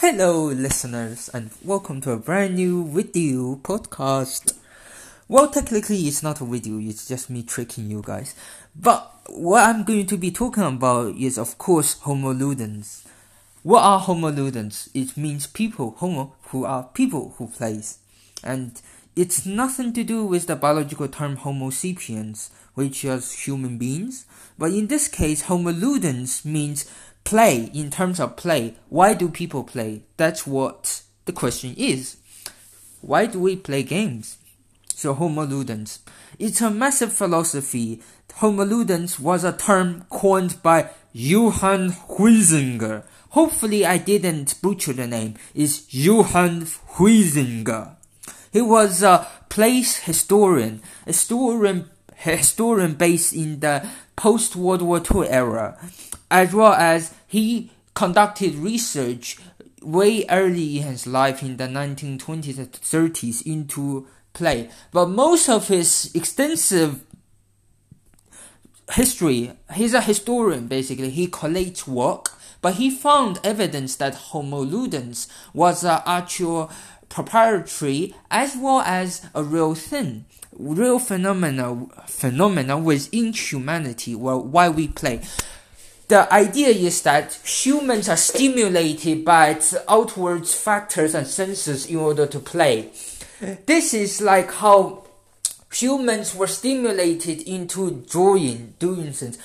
Hello, listeners, and welcome to a brand new video podcast. Well, technically, it's not a video, it's just me tricking you guys. But what I'm going to be talking about is, of course, Homo ludens. What are Homo ludens? It means people, Homo, who are people who plays. And it's nothing to do with the biological term Homo sapiens, which is human beings. But in this case, Homo ludens means play in terms of play. Why do people play? That's what the question is. Why do we play games? So Homo ludens. It's a massive philosophy. Homo ludens was a term coined by Johan Huizinga. Hopefully I didn't butcher the name. It's Johan Huizinga. He was a place historian, historian, historian based in the post World War II era as well as he conducted research way early in his life in the 1920s and 30s into play. But most of his extensive history, he's a historian basically, he collates work, but he found evidence that Homo ludens was an actual proprietary as well as a real thing, real phenomena, phenomena within humanity, well, why we play the idea is that humans are stimulated by outward factors and senses in order to play. This is like how humans were stimulated into drawing, doing things.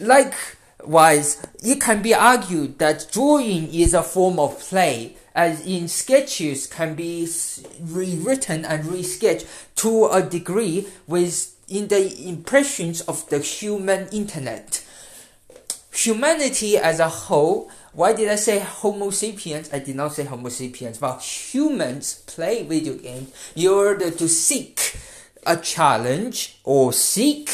Likewise, it can be argued that drawing is a form of play, as in sketches can be rewritten and resketched to a degree with in the impressions of the human internet humanity as a whole, why did I say Homo sapiens? I did not say Homo sapiens, but humans play video games in order to seek a challenge or seek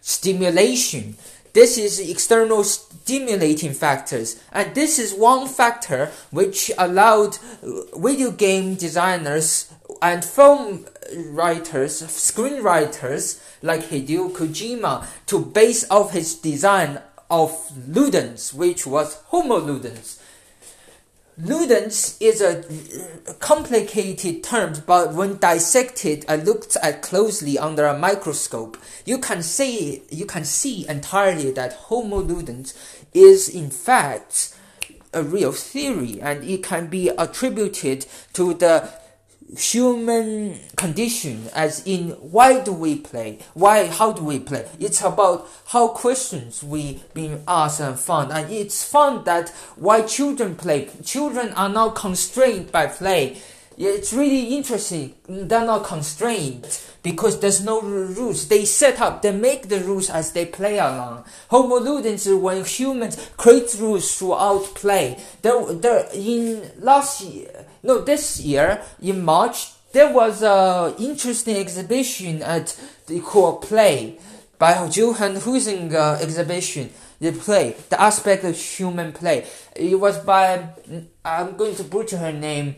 stimulation. This is external stimulating factors, and this is one factor which allowed uh, video game designers and film writers, screenwriters like Hideo Kojima to base off his design of ludens, which was Homo ludens. Ludens is a uh, complicated term, but when dissected and looked at closely under a microscope, you can see you can see entirely that Homo ludens is in fact a real theory, and it can be attributed to the human condition as in why do we play? Why how do we play? It's about how questions we being asked and found. And it's fun that why children play. Children are not constrained by play. It's really interesting. They're not constrained because there's no rules. They set up they make the rules as they play along. Homo ludens when humans create rules throughout play there, there in last year no, this year in March there was a interesting exhibition at the core play by Johan Huizinga exhibition. The play, the aspect of human play. It was by I'm going to butcher her name.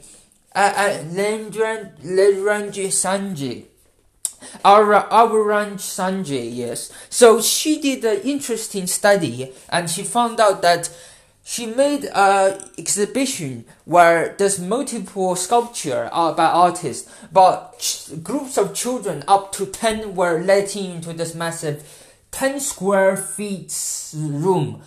Uh, uh, Leranji Sanji. Avaranj Sanjay, yes. So she did an interesting study and she found out that she made an exhibition where there's multiple sculpture by artists, but groups of children up to 10 were let into this massive 10 square feet room.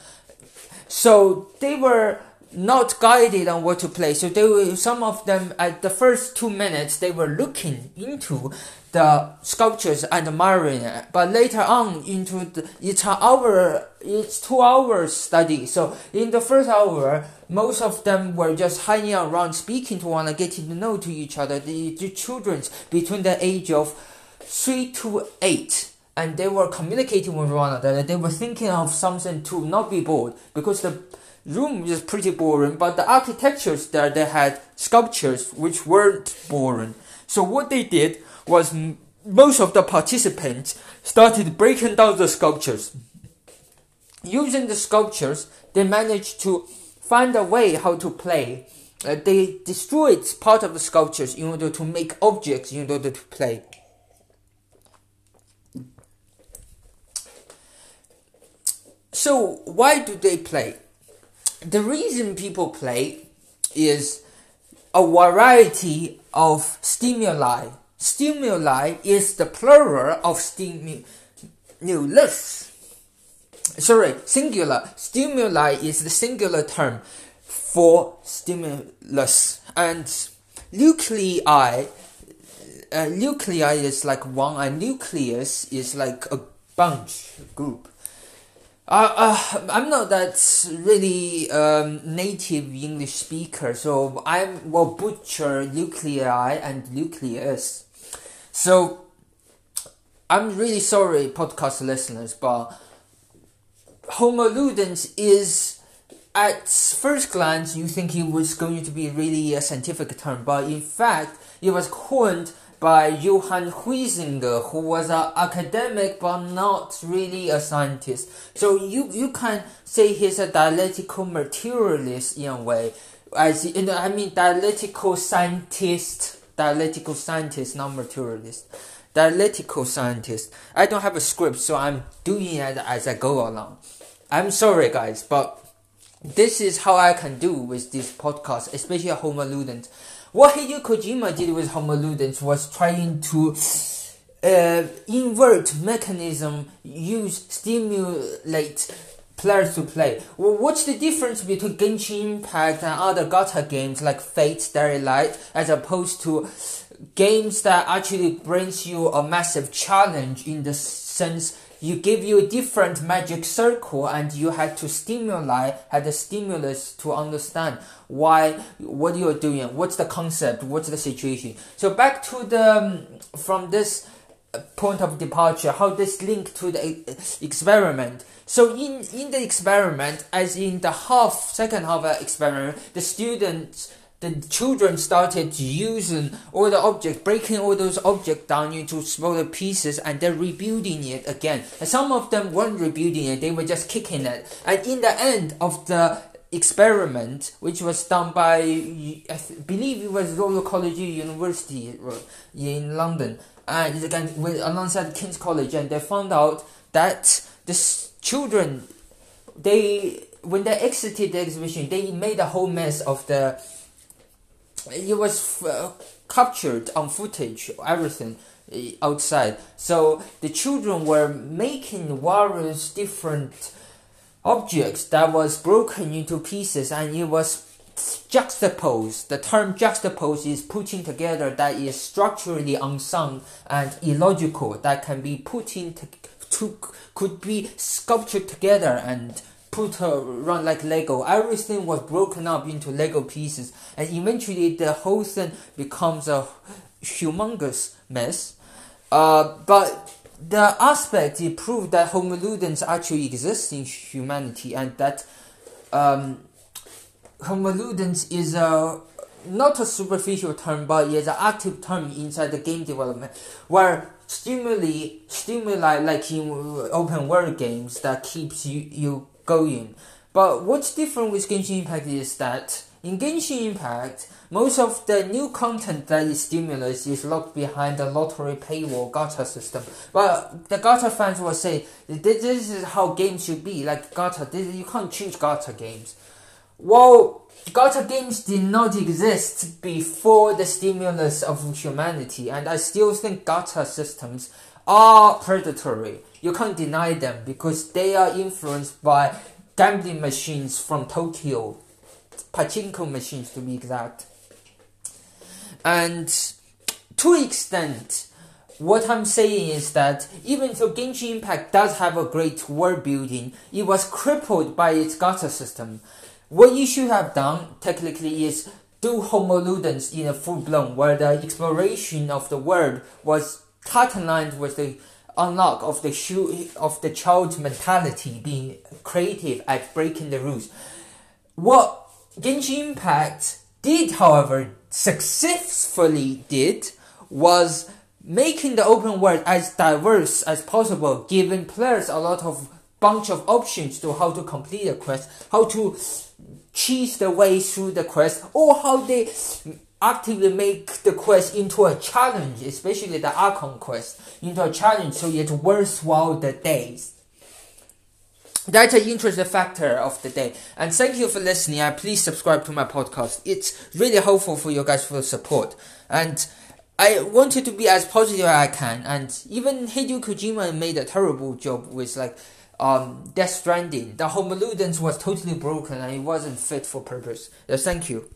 So they were not guided on what to play. So they were, some of them at the first two minutes they were looking into the sculptures and it. But later on into the, it's an hour, it's two hours study. So in the first hour, most of them were just hanging around, speaking to one another, getting to know to each other. The, the children between the age of three to eight. And they were communicating with one another. They were thinking of something to not be bored because the room is pretty boring, but the architectures there they had sculptures which weren't boring. So what they did was most of the participants started breaking down the sculptures. Using the sculptures, they managed to find a way how to play. Uh, they destroyed part of the sculptures in order to make objects in order to play. So why do they play? The reason people play is a variety of stimuli. Stimuli is the plural of stimulus. Sorry, singular. Stimuli is the singular term for stimulus. And nuclei, uh, nuclei is like one, and nucleus is like a bunch, a group. Uh, uh, I'm not that really um, native English speaker, so I will butcher nuclei and nucleus. So I'm really sorry, podcast listeners, but Homo ludens is at first glance you think it was going to be really a scientific term, but in fact it was coined by Johan Huizinga, who was an academic but not really a scientist. So you, you can say he's a dialectical materialist in a way. As know, I mean dialectical scientist, dialectical scientist, not materialist. Dialectical scientist. I don't have a script, so I'm doing it as I go along. I'm sorry, guys, but this is how I can do with this podcast, especially Homo Ludens. What Hideo Kojima did with Homo Ludens was trying to uh, invert mechanism, use stimulate players to play. What's the difference between Genshin Impact and other gacha games like Fate, Starry Light, as opposed to games that actually brings you a massive challenge in the sense you give you a different magic circle and you had to stimulate had the stimulus to understand why what you're doing what's the concept what's the situation so back to the um, from this point of departure how this link to the uh, experiment so in in the experiment as in the half second half of experiment the students the children started using all the objects, breaking all those objects down into smaller pieces and then rebuilding it again. And some of them weren't rebuilding it, they were just kicking it. And in the end of the experiment, which was done by, I believe it was Royal College University in London, and again with, alongside King's College, and they found out that the children, they when they exited the exhibition, they made a whole mess of the it was uh, captured on footage, everything uh, outside. So the children were making various different objects that was broken into pieces, and it was juxtaposed. The term juxtaposed is putting together that is structurally unsound and illogical that can be put into to could be sculptured together and put around like Lego. Everything was broken up into Lego pieces, and eventually the whole thing becomes a humongous mess. Uh, but the aspect it proved that homoludens actually exist in humanity, and that um, is a not a superficial term, but is an active term inside the game development, where stimuli stimuli like in open world games that keeps you you going. But what's different with Genshin Impact is that in Genshin Impact, most of the new content that is stimulus is locked behind the lottery paywall gacha system. But the gacha fans will say this is how games should be. Like gacha, you can't change gacha games. Well, gacha games did not exist before the stimulus of humanity, and I still think gacha systems are predatory. You can't deny them because they are influenced by gambling machines from Tokyo, pachinko machines to be exact. And to extent, what I'm saying is that even though Genshin Impact does have a great world building, it was crippled by its gacha system. What you should have done, technically, is do Homo Ludens in a full blown, where the exploration of the world was tight aligned with the unlock of the shoe of the child's mentality, being creative at breaking the rules. What Genshin Impact did, however, successfully did was making the open world as diverse as possible, giving players a lot of bunch of options to how to complete a quest, how to cheese the way through the quest, or how they actively make the quest into a challenge, especially the Archon quest, into a challenge so it's worthwhile the days. That's an interesting factor of the day. And thank you for listening. And please subscribe to my podcast. It's really helpful for you guys for the support. And I wanted to be as positive as I can. And even Hideo Kojima made a terrible job with like um Death Stranding. The Homo Ludens was totally broken and it wasn't fit for purpose. So thank you.